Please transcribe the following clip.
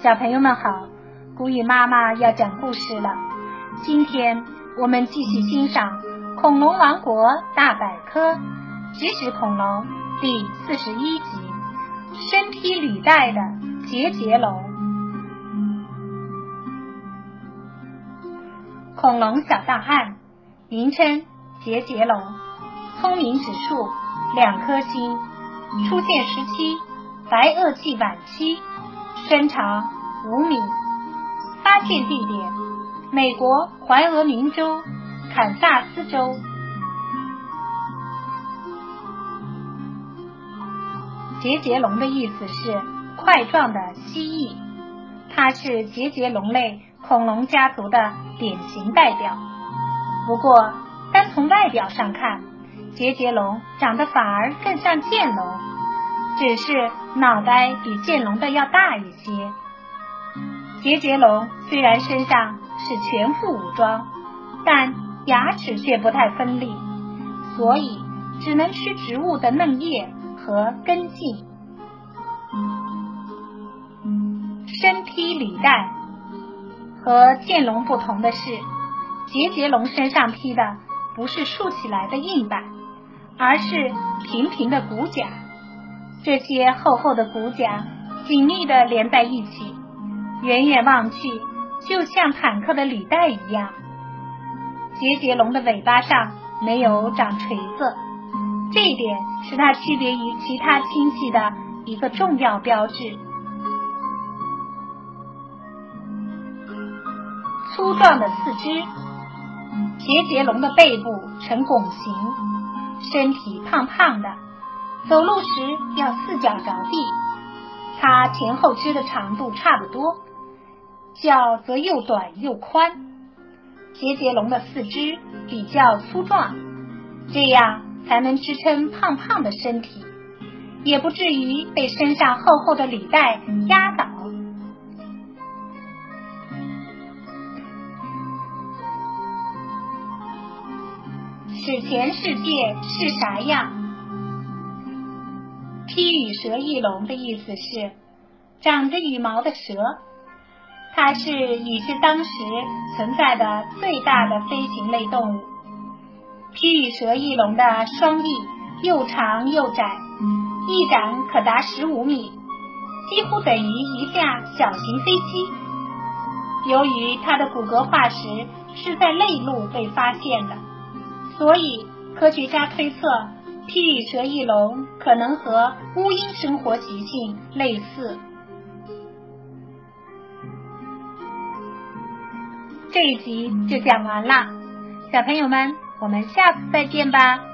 小朋友们好，古雨妈妈要讲故事了。今天我们继续欣赏《恐龙王国大百科》植食恐龙第四十一集《身披履带的节节龙》。恐龙小档案：名称节节龙，聪明指数两颗星，出现时期白垩纪晚期。身长五米，发现地点美国怀俄明州、堪萨斯州。节节龙的意思是块状的蜥蜴，它是节节龙类恐龙家族的典型代表。不过，单从外表上看，节节龙长得反而更像剑龙。只是脑袋比剑龙的要大一些。节节龙虽然身上是全副武装，但牙齿却不太锋利，所以只能吃植物的嫩叶和根茎。身披履带，和剑龙不同的是，节节龙身上披的不是竖起来的硬板，而是平平的骨甲。这些厚厚的骨甲紧密的连在一起，远远望去就像坦克的履带一样。节节龙的尾巴上没有长锤子，这一点是它区别于其他亲戚的一个重要标志。粗壮的四肢，节节龙的背部呈拱形，身体胖胖的。走路时要四脚着地，它前后肢的长度差不多，脚则又短又宽。节节龙的四肢比较粗壮，这样才能支撑胖胖的身体，也不至于被身上厚厚的履带压倒。史前世界是啥样？披羽蛇翼龙的意思是长着羽毛的蛇，它是已知当时存在的最大的飞行类动物。披羽蛇翼龙的双翼又长又窄，翼展可达十五米，几乎等于一架小型飞机。由于它的骨骼化石是在内陆被发现的，所以科学家推测。披羽蛇翼龙可能和乌鹰生活习性类似。这一集就讲完了，小朋友们，我们下次再见吧。